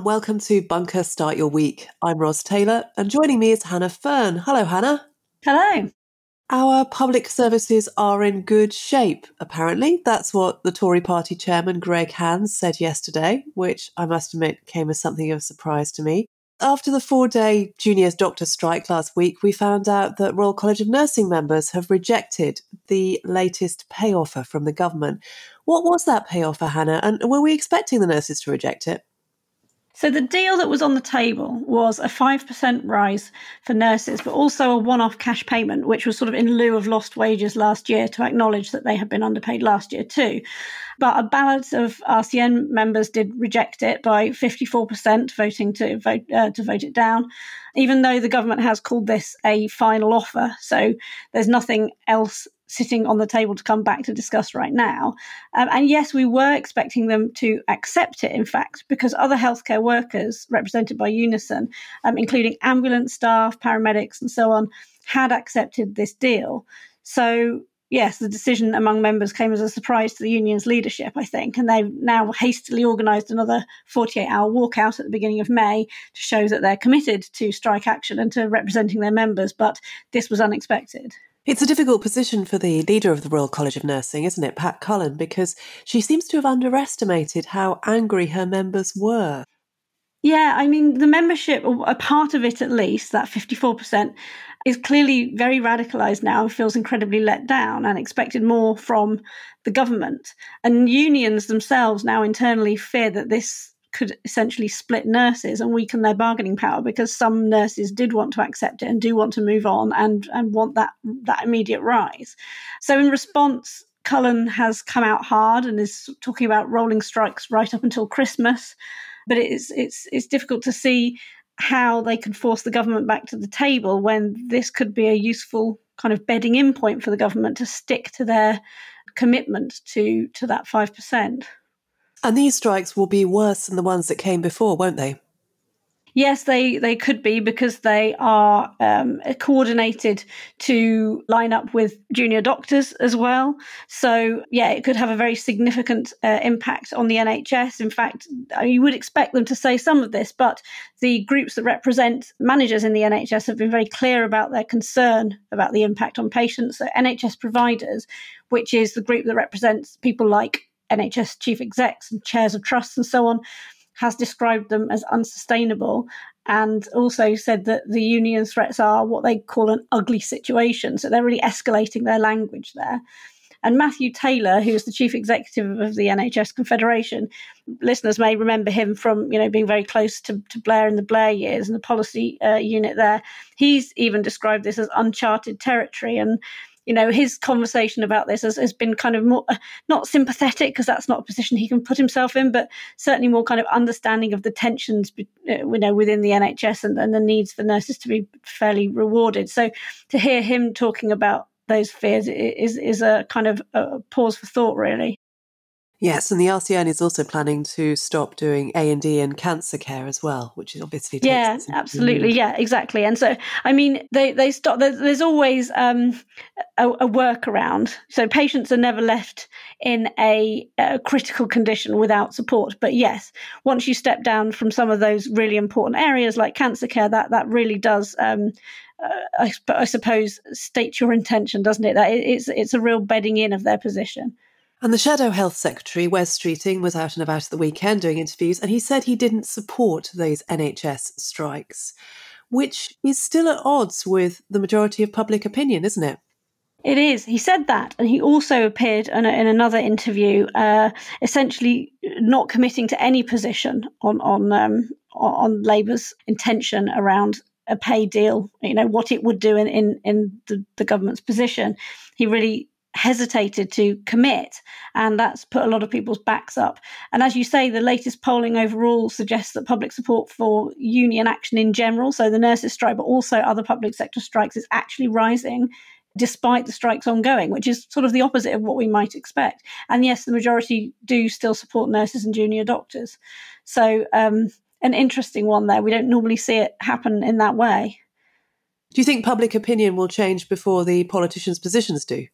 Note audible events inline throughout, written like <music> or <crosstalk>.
and welcome to Bunker Start Your Week. I'm Ros Taylor, and joining me is Hannah Fearn. Hello, Hannah. Hello. Our public services are in good shape, apparently. That's what the Tory party chairman Greg Hands said yesterday, which I must admit came as something of a surprise to me. After the four day juniors doctor strike last week, we found out that Royal College of Nursing members have rejected the latest pay offer from the government. What was that pay offer, Hannah? And were we expecting the nurses to reject it? So the deal that was on the table was a 5% rise for nurses, but also a one off cash payment, which was sort of in lieu of lost wages last year to acknowledge that they had been underpaid last year too. But a ballot of RCN members did reject it by 54%, voting to vote, uh, to vote it down, even though the government has called this a final offer. So there's nothing else sitting on the table to come back to discuss right now. Um, and yes, we were expecting them to accept it, in fact, because other healthcare workers represented by Unison, um, including ambulance staff, paramedics, and so on, had accepted this deal. So yes, the decision among members came as a surprise to the union's leadership, I think, and they've now hastily organised another 48 hour walkout at the beginning of May to show that they're committed to strike action and to representing their members. But this was unexpected. It's a difficult position for the leader of the Royal College of Nursing, isn't it, Pat Cullen, because she seems to have underestimated how angry her members were. Yeah, I mean, the membership, a part of it at least, that 54%, is clearly very radicalised now and feels incredibly let down and expected more from the government. And unions themselves now internally fear that this could essentially split nurses and weaken their bargaining power because some nurses did want to accept it and do want to move on and, and want that that immediate rise. So in response, Cullen has come out hard and is talking about rolling strikes right up until Christmas. But it's it's it's difficult to see how they could force the government back to the table when this could be a useful kind of bedding in point for the government to stick to their commitment to to that five percent. And these strikes will be worse than the ones that came before, won't they? Yes, they, they could be because they are um, coordinated to line up with junior doctors as well. So, yeah, it could have a very significant uh, impact on the NHS. In fact, uh, you would expect them to say some of this, but the groups that represent managers in the NHS have been very clear about their concern about the impact on patients. So, NHS providers, which is the group that represents people like NHS chief execs and chairs of trusts and so on, has described them as unsustainable and also said that the union threats are what they call an ugly situation. So they're really escalating their language there. And Matthew Taylor, who is the chief executive of the NHS Confederation, listeners may remember him from you know being very close to, to Blair in the Blair years and the policy uh, unit there. He's even described this as uncharted territory, and you know, his conversation about this has, has been kind of more not sympathetic because that's not a position he can put himself in, but certainly more kind of understanding of the tensions, uh, you know, within the NHS and, and the needs for nurses to be fairly rewarded. So to hear him talking about those fears is is a kind of a pause for thought, really. Yes, and the RCN is also planning to stop doing A and D in cancer care as well, which is obviously yeah, absolutely, yeah, exactly. And so, I mean, they they stop. There's, there's always um, a, a workaround. So patients are never left in a, a, critical condition without support. But yes, once you step down from some of those really important areas like cancer care, that that really does. Um, uh, I, I, suppose state your intention, doesn't it? That it's it's a real bedding in of their position. And the Shadow Health Secretary, Wes Streeting, was out and about at the weekend doing interviews, and he said he didn't support those NHS strikes, which is still at odds with the majority of public opinion, isn't it? It is. He said that, and he also appeared in, a, in another interview, uh, essentially not committing to any position on on um, on Labour's intention around a pay deal. You know what it would do in in, in the, the government's position. He really hesitated to commit and that's put a lot of people's backs up. And as you say the latest polling overall suggests that public support for union action in general so the nurses strike but also other public sector strikes is actually rising despite the strikes ongoing which is sort of the opposite of what we might expect. And yes the majority do still support nurses and junior doctors. So um, an interesting one there. We don't normally see it happen in that way. Do you think public opinion will change before the politicians positions do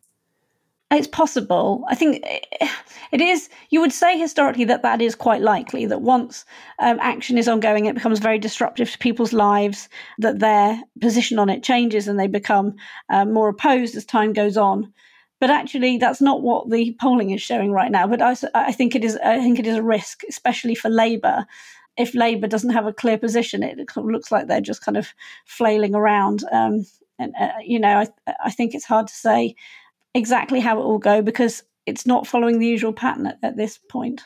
It's possible. I think <sighs> it is. You would say historically that that is quite likely. That once um, action is ongoing, it becomes very disruptive to people's lives. That their position on it changes and they become uh, more opposed as time goes on. But actually, that's not what the polling is showing right now. But I, I think it is. I think it is a risk, especially for Labour. If Labour doesn't have a clear position, it looks like they're just kind of flailing around. Um, and uh, you know, I, I think it's hard to say exactly how it will go because it's not following the usual pattern at, at this point.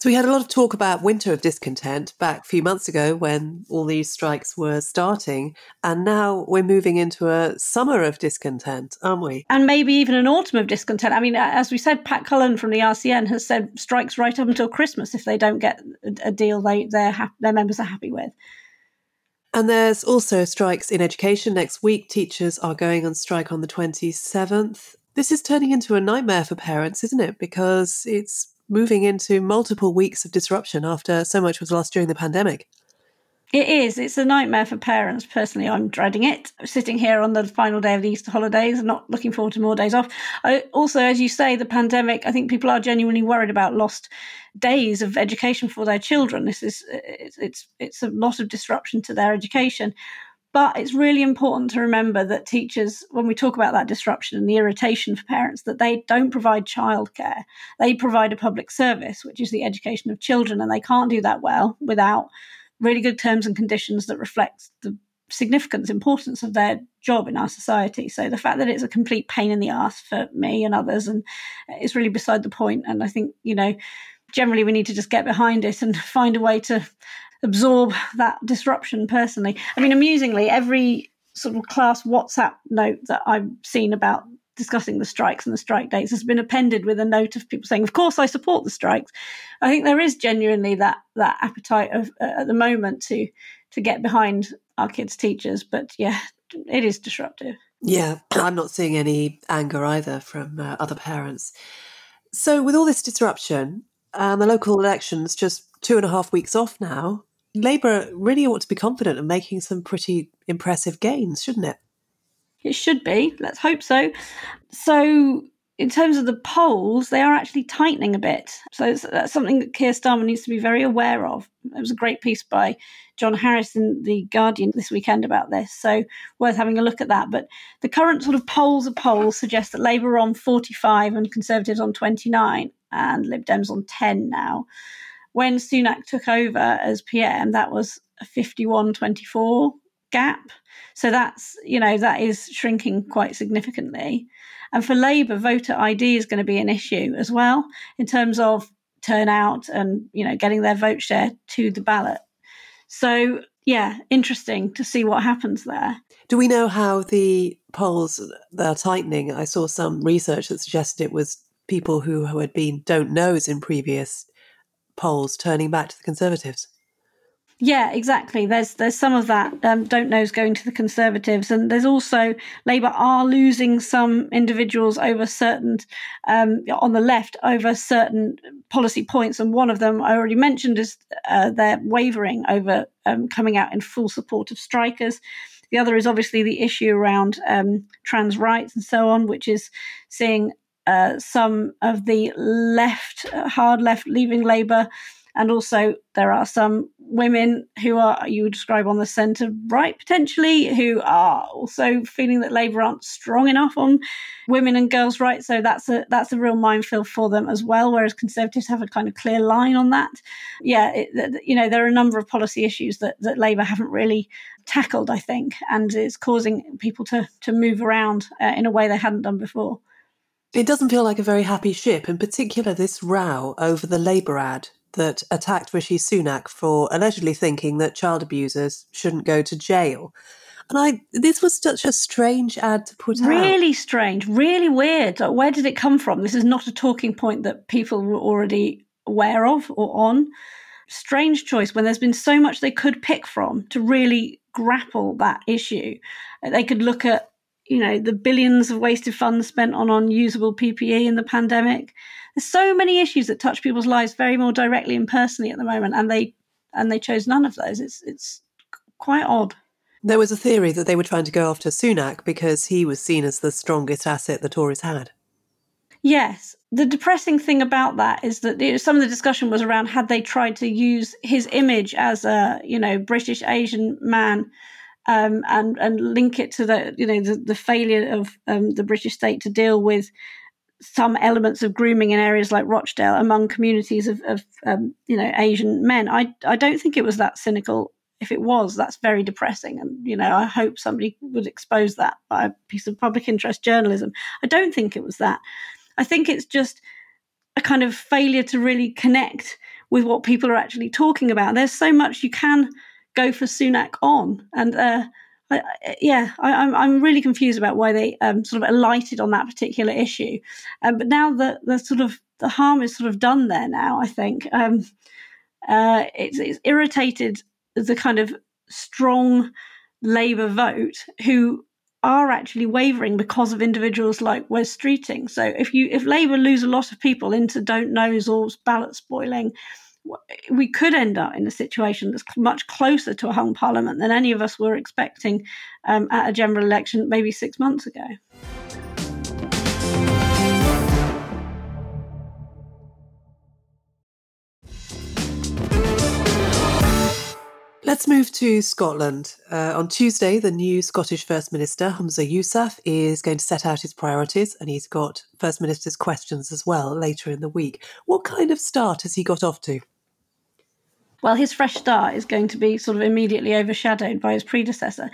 So we had a lot of talk about winter of discontent back a few months ago when all these strikes were starting, and now we're moving into a summer of discontent, aren't we? And maybe even an autumn of discontent. I mean, as we said, Pat Cullen from the RCN has said strikes right up until Christmas if they don't get a deal they their ha- their members are happy with. And there's also strikes in education next week. Teachers are going on strike on the 27th. This is turning into a nightmare for parents, isn't it? Because it's moving into multiple weeks of disruption after so much was lost during the pandemic. It is. It's a nightmare for parents. Personally, I'm dreading it. Sitting here on the final day of the Easter holidays, and not looking forward to more days off. I, also, as you say, the pandemic. I think people are genuinely worried about lost days of education for their children. This is it's it's, it's a lot of disruption to their education. But it's really important to remember that teachers, when we talk about that disruption and the irritation for parents, that they don't provide childcare. They provide a public service, which is the education of children, and they can't do that well without really good terms and conditions that reflect the significance, importance of their job in our society. So the fact that it's a complete pain in the ass for me and others, and it's really beside the point. And I think you know, generally we need to just get behind it and <laughs> find a way to absorb that disruption personally. I mean, amusingly, every sort of class WhatsApp note that I've seen about discussing the strikes and the strike dates has been appended with a note of people saying, "Of course, I support the strikes." I think there is genuinely that that appetite of uh, at the moment to to get behind our kids' teachers, but yeah, it is disruptive. Yeah, I'm not seeing any anger either from uh, other parents. So, with all this disruption and the local elections just two and a half weeks off now, Labour really ought to be confident of making some pretty impressive gains, shouldn't it? It should be. Let's hope so. So, in terms of the polls, they are actually tightening a bit. So that's something that Keir Starmer needs to be very aware of. There was a great piece by John Harris in The Guardian this weekend about this. So worth having a look at that. But the current sort of polls of polls suggest that Labour are on 45 and Conservatives on 29 and Lib Dems on 10 now when Sunak took over as PM, that was a 51 24 gap. So that's, you know, that is shrinking quite significantly. And for Labour, voter ID is going to be an issue as well in terms of turnout and, you know, getting their vote share to the ballot. So, yeah, interesting to see what happens there. Do we know how the polls are tightening? I saw some research that suggested it was people who had been don't knows in previous polls turning back to the Conservatives. Yeah, exactly. There's there's some of that um, don't knows going to the Conservatives, and there's also Labour are losing some individuals over certain um, on the left over certain policy points, and one of them I already mentioned is uh, they're wavering over um, coming out in full support of strikers. The other is obviously the issue around um, trans rights and so on, which is seeing uh, some of the left, hard left, leaving Labour. And also, there are some women who are, you would describe on the centre right potentially, who are also feeling that Labour aren't strong enough on women and girls' rights. So that's a that's a real minefield for them as well. Whereas Conservatives have a kind of clear line on that. Yeah, it, you know, there are a number of policy issues that that Labour haven't really tackled, I think, and it's causing people to to move around uh, in a way they hadn't done before. It doesn't feel like a very happy ship, in particular this row over the Labour ad that attacked Rishi Sunak for allegedly thinking that child abusers shouldn't go to jail. And I, this was such a strange ad to put really out. Really strange, really weird. Where did it come from? This is not a talking point that people were already aware of or on. Strange choice when there's been so much they could pick from to really grapple that issue. They could look at you know the billions of wasted funds spent on unusable PPE in the pandemic. There's so many issues that touch people's lives very more directly and personally at the moment, and they and they chose none of those. It's it's quite odd. There was a theory that they were trying to go after Sunak because he was seen as the strongest asset the Tories had. Yes. The depressing thing about that is that you know, some of the discussion was around had they tried to use his image as a, you know, British Asian man um, and and link it to the, you know, the, the failure of um, the British state to deal with some elements of grooming in areas like Rochdale among communities of, of um, you know, Asian men. I I don't think it was that cynical if it was, that's very depressing. And, you know, I hope somebody would expose that by a piece of public interest journalism. I don't think it was that. I think it's just a kind of failure to really connect with what people are actually talking about. There's so much you can go for Sunak on. And, uh, I, yeah, I, am I'm, I'm really confused about why they um, sort of alighted on that particular issue. Um, but now that the sort of the harm is sort of done there now, I think um, uh, it's, it's irritated the kind of strong Labour vote who are actually wavering because of individuals like Wes Streeting. So if you if Labour lose a lot of people into don't knows or ballot spoiling, we could end up in a situation that's much closer to a hung parliament than any of us were expecting um, at a general election maybe six months ago. Let's move to Scotland. Uh, on Tuesday, the new Scottish First Minister, Humza Yousaf, is going to set out his priorities, and he's got First Minister's questions as well later in the week. What kind of start has he got off to? Well, his fresh start is going to be sort of immediately overshadowed by his predecessor.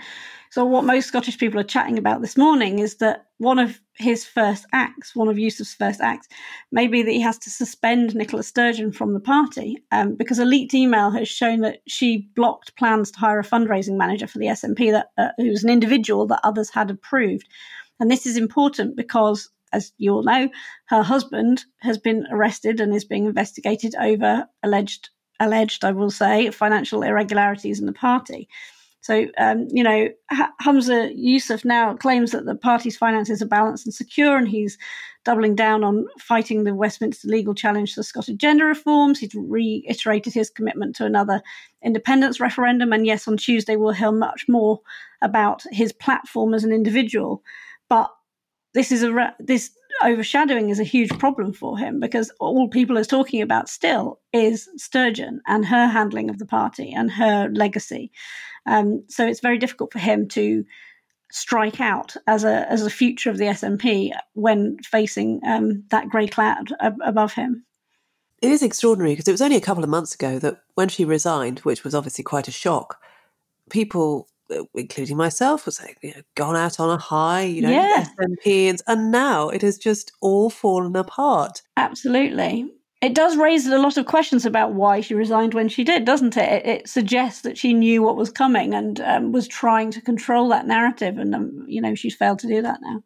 So, what most Scottish people are chatting about this morning is that one of his first acts, one of Yousaf's first acts, may be that he has to suspend Nicola Sturgeon from the party um, because a leaked email has shown that she blocked plans to hire a fundraising manager for the SNP that uh, who was an individual that others had approved. And this is important because, as you all know, her husband has been arrested and is being investigated over alleged alleged, I will say, financial irregularities in the party. So, um, you know, Humza Yousaf now claims that the party's finances are balanced and secure, and he's doubling down on fighting the Westminster legal challenge to Scottish gender reforms. He's reiterated his commitment to another independence referendum. And yes, on Tuesday, we'll hear much more about his platform as an individual. But this is a this overshadowing is a huge problem for him because all people are talking about still is Sturgeon and her handling of the party and her legacy. Um, so it's very difficult for him to strike out as a as a future of the SNP when facing um, that grey cloud ab- above him. It is extraordinary because it was only a couple of months ago that when she resigned, which was obviously quite a shock, people including myself, was like, you know, gone out on a high, you know, yeah. SNP, and now it has just all fallen apart. Absolutely. It does raise a lot of questions about why she resigned when she did, doesn't it? It, it suggests that she knew what was coming and um, was trying to control that narrative, and um, you know she's failed to do that now.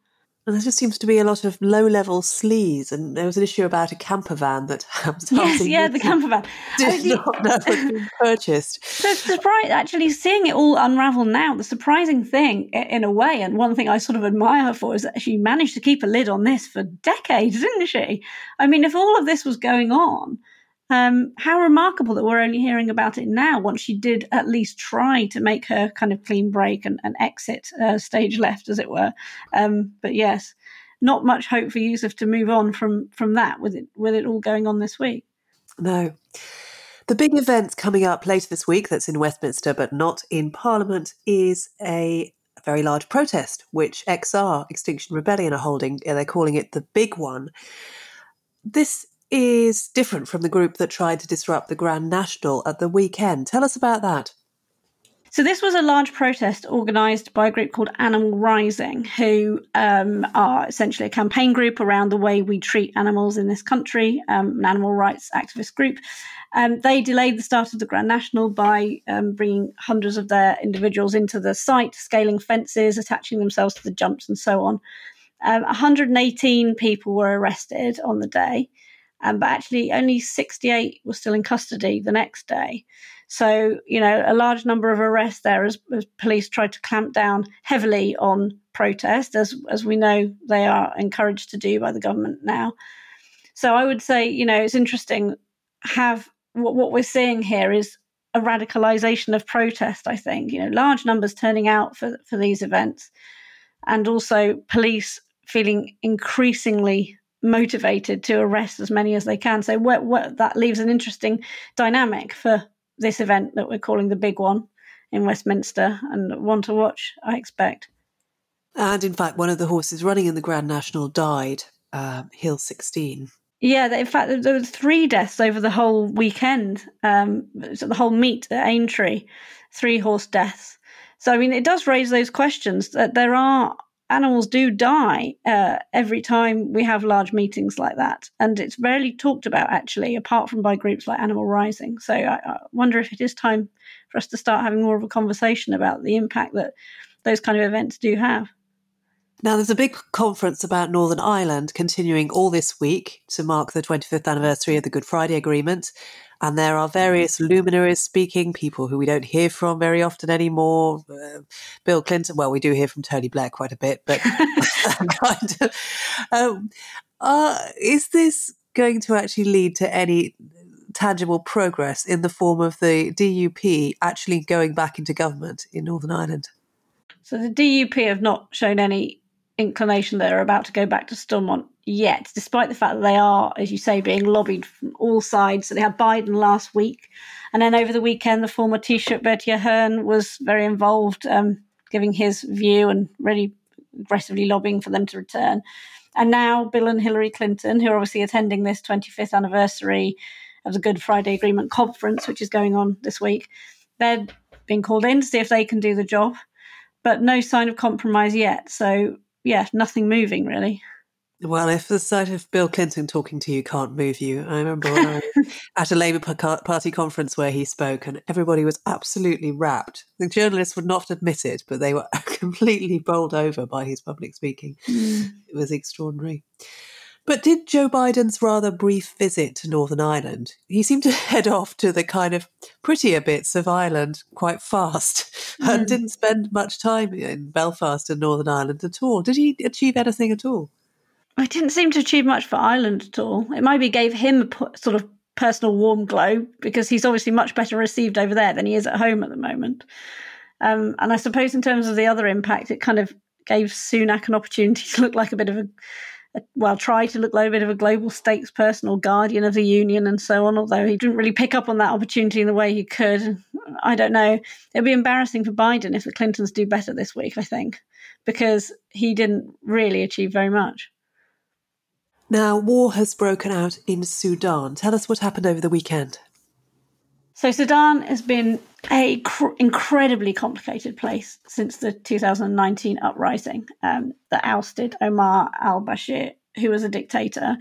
And there just seems to be a lot of low level sleaze. And there was an issue about a camper van that <laughs> Yes, yeah, the camper van. <laughs> Did not know had been purchased. So surprise, actually seeing it all unravel now, the surprising thing in a way, and one thing I sort of admire her for is that she managed to keep a lid on this for decades, didn't she? I mean, if all of this was going on, um, how remarkable that we're only hearing about it now, once she did at least try to make her kind of clean break and, and exit uh, stage left, as it were. Um, but yes, not much hope for Yousaf to move on from from that with it with it all going on this week. No. The big event coming up later this week that's in Westminster but not in Parliament is a very large protest, which XR, Extinction Rebellion, are holding. They're calling it the big one. This is different from the group that tried to disrupt the Grand National at the weekend. Tell us about that. So, this was a large protest organised by a group called Animal Rising, who um, are essentially a campaign group around the way we treat animals in this country, um, an animal rights activist group. Um, they delayed the start of the Grand National by um, bringing hundreds of their individuals into the site, scaling fences, attaching themselves to the jumps, and so on. 118 um, people were arrested on the day um, but actually only 68 were still in custody the next day. So, you know, a large number of arrests there as, as police tried to clamp down heavily on protest, as, as we know they are encouraged to do by the government now. So I would say, you know, it's interesting have what, what we're seeing here is a radicalization of protest, I think, you know, large numbers turning out for, for these events and also police feeling increasingly motivated to arrest as many as they can. So what, what, that leaves an interesting dynamic for this event that we're calling the big one in Westminster and one to watch, I expect. And in fact, one of the horses running in the Grand National died, uh, Hill 16. Yeah, in fact, there were three deaths over the whole weekend, um, so the whole meet at Aintree, three horse deaths. So, I mean, it does raise those questions that there are animals do die uh, every time we have large meetings like that. And it's rarely talked about, actually, apart from by groups like Animal Rising. So, I, I wonder if it is time for us to start having more of a conversation about the impact that those kind of events do have. Now, there's a big conference about Northern Ireland continuing all this week to mark the 25th anniversary of the Good Friday Agreement. And there are various luminaries speaking, people who we don't hear from very often anymore. Uh, Bill Clinton, well, we do hear from Tony Blair quite a bit, but <laughs> <laughs> kind of, um, uh, is this going to actually lead to any tangible progress in the form of the DUP actually going back into government in Northern Ireland? So the DUP have not shown any inclination that are about to go back to Stormont yet, despite the fact that they are, as you say, being lobbied from all sides. So they had Biden last week, and then over the weekend, the former Taoiseach Bertie Ahern was very involved, um, giving his view and really aggressively lobbying for them to return. And now Bill and Hillary Clinton, who are obviously attending this 25th anniversary of the Good Friday Agreement conference, which is going on this week, they're being called in to see if they can do the job, but no sign of compromise yet. So yeah, nothing moving really. Well, if the sight of Bill Clinton talking to you can't move you, I remember I <laughs> at a Labour Party conference where he spoke, and everybody was absolutely rapt. The journalists would not admit it, but they were <laughs> completely bowled over by his public speaking. Mm. It was extraordinary. But did Joe Biden's rather brief visit to Northern Ireland, he seemed to <laughs> head off to the kind of prettier bits of Ireland quite fast mm. <laughs> and didn't spend much time in Belfast and Northern Ireland at all. Did he achieve anything at all? I didn't seem to achieve much for Ireland at all. It maybe gave him a sort of personal warm glow because he's obviously much better received over there than he is at home at the moment. Um, and I suppose in terms of the other impact, it kind of gave Sunak an opportunity <laughs> to look like a bit of a well, try to look like a bit of a global statesperson or guardian of the union and so on, although he didn't really pick up on that opportunity in the way he could. I don't know. It'd be embarrassing for Biden if the Clintons do better this week, I think, because he didn't really achieve very much. Now, war has broken out in Sudan. Tell us what happened over the weekend. So, Sudan has been a cr- incredibly complicated place since the 2019 uprising um, that ousted Omar al Bashir, who was a dictator.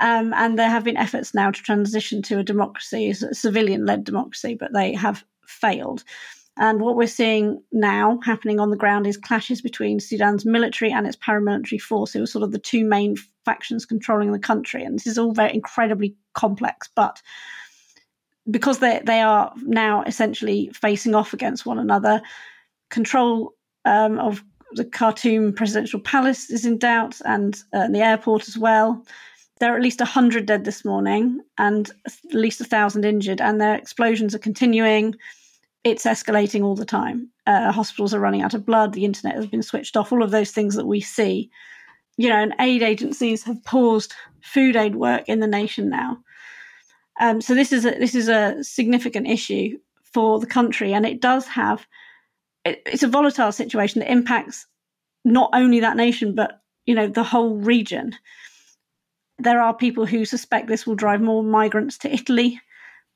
Um, and there have been efforts now to transition to a democracy, a civilian led democracy, but they have failed. And what we're seeing now happening on the ground is clashes between Sudan's military and its paramilitary force, who are sort of the two main factions controlling the country. And this is all very incredibly complex, but because they they are now essentially facing off against one another, control um, of the Khartoum presidential palace is in doubt, and uh, the airport as well. There are at least 100 dead this morning and at least 1,000 injured, and their explosions are continuing. It's escalating all the time. Uh, hospitals are running out of blood. The internet has been switched off. All of those things that we see. You know, and aid agencies have paused food aid work in the nation now. Um, so this is a, this is a significant issue for the country, and it does have it, it's a volatile situation that impacts not only that nation but you know the whole region. There are people who suspect this will drive more migrants to Italy.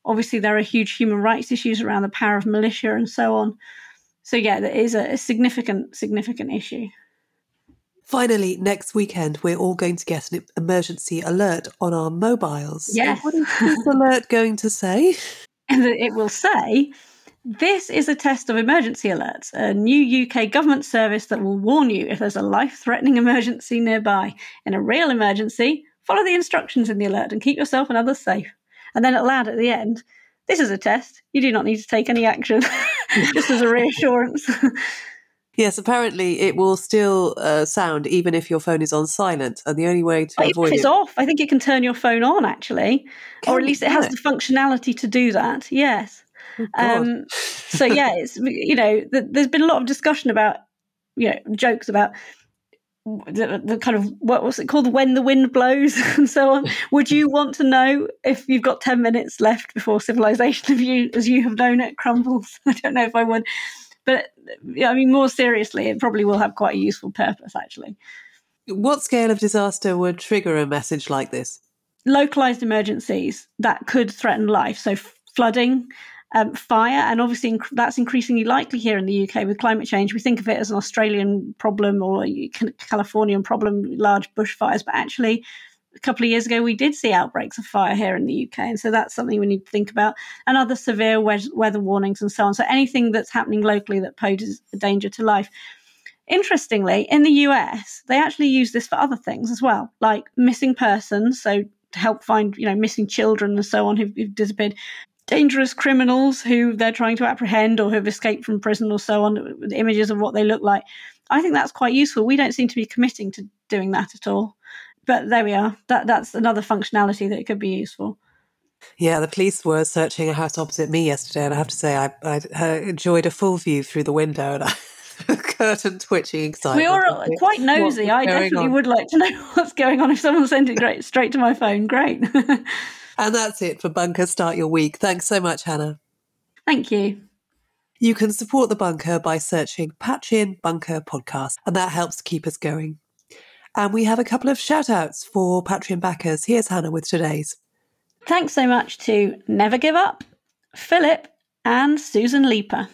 Obviously, there are huge human rights issues around the power of militia and so on. So yeah, there is a, a significant significant issue. Finally, next weekend, we're all going to get an emergency alert on our mobiles. Yes. What is this alert going to say? <laughs> it will say, This is a test of emergency alerts, a new UK government service that will warn you if there's a life threatening emergency nearby. In a real emergency, follow the instructions in the alert and keep yourself and others safe. And then it'll add at the end, This is a test. You do not need to take any action, <laughs> just as a reassurance. <laughs> Yes, apparently it will still uh, sound even if your phone is on silent, and the only way to avoid if it's it, off, I think it can turn your phone on actually, or at least it has it? the functionality to do that. Yes. Oh, um, so yeah, <laughs> it's you know, th- there's been a lot of discussion about you know jokes about the, the, kind of what was it called when the wind blows <laughs> and so on would you <laughs> want to know if you've got 10 minutes left before civilization of you as you have known it crumbles i don't know if i would but i mean more seriously it probably will have quite a useful purpose actually what scale of disaster would trigger a message like this localized emergencies that could threaten life so flooding um, fire, and obviously inc- that's increasingly likely here in the UK with climate change. We think of it as an Australian problem or a Californian problem, large bushfires, but actually, a couple of years ago, we did see outbreaks of fire here in the UK, and so that's something we need to think about. And other severe we- weather warnings and so on. So anything that's happening locally that poses a danger to life. Interestingly, in the US, they actually use this for other things as well, like missing persons. So to help find, you know, missing children and so on who've, who've disappeared dangerous criminals who they're trying to apprehend or who've escaped from prison or so on, with images of what they look like. I think that's quite useful. We don't seem to be committing to doing that at all. But there we are. That that's another functionality that could be useful. Yeah, the police were searching a house opposite me yesterday, and I have to say, I, I uh, enjoyed a full view through the window, and <laughs> I, curtain twitching excitement. We are quite nosy. I definitely on. would like to know <laughs> what's going on. If someone sent it great straight to my phone, great. <laughs> And that's it for Bunker Start Your Week. Thanks so much, Hannah. Thank you. You can support the bunker by searching Patreon Bunker Podcast, and that helps to keep us going. And we have a couple of shout outs for Patreon backers. Here's Hannah with today's. Thanks so much to Never Give Up, Philip, and Susan Leeper.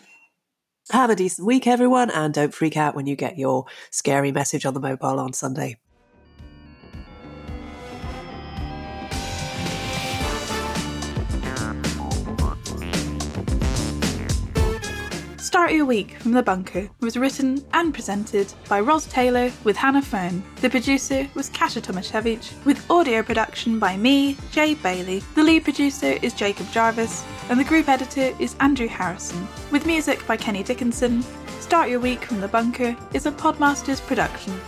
Have a decent week, everyone, and don't freak out when you get your scary message on the mobile on Sunday. Start Your Week from the Bunker was written and presented by Ros Taylor with Hannah Fearn. The producer was Kasia Tomasiewicz, with audio production by me, Jade Bailey. The lead producer is Jacob Jarvis, and the group editor is Andrew Harrison, with music by Kenny Dickinson. Start Your Week from the Bunker is a Podmasters production.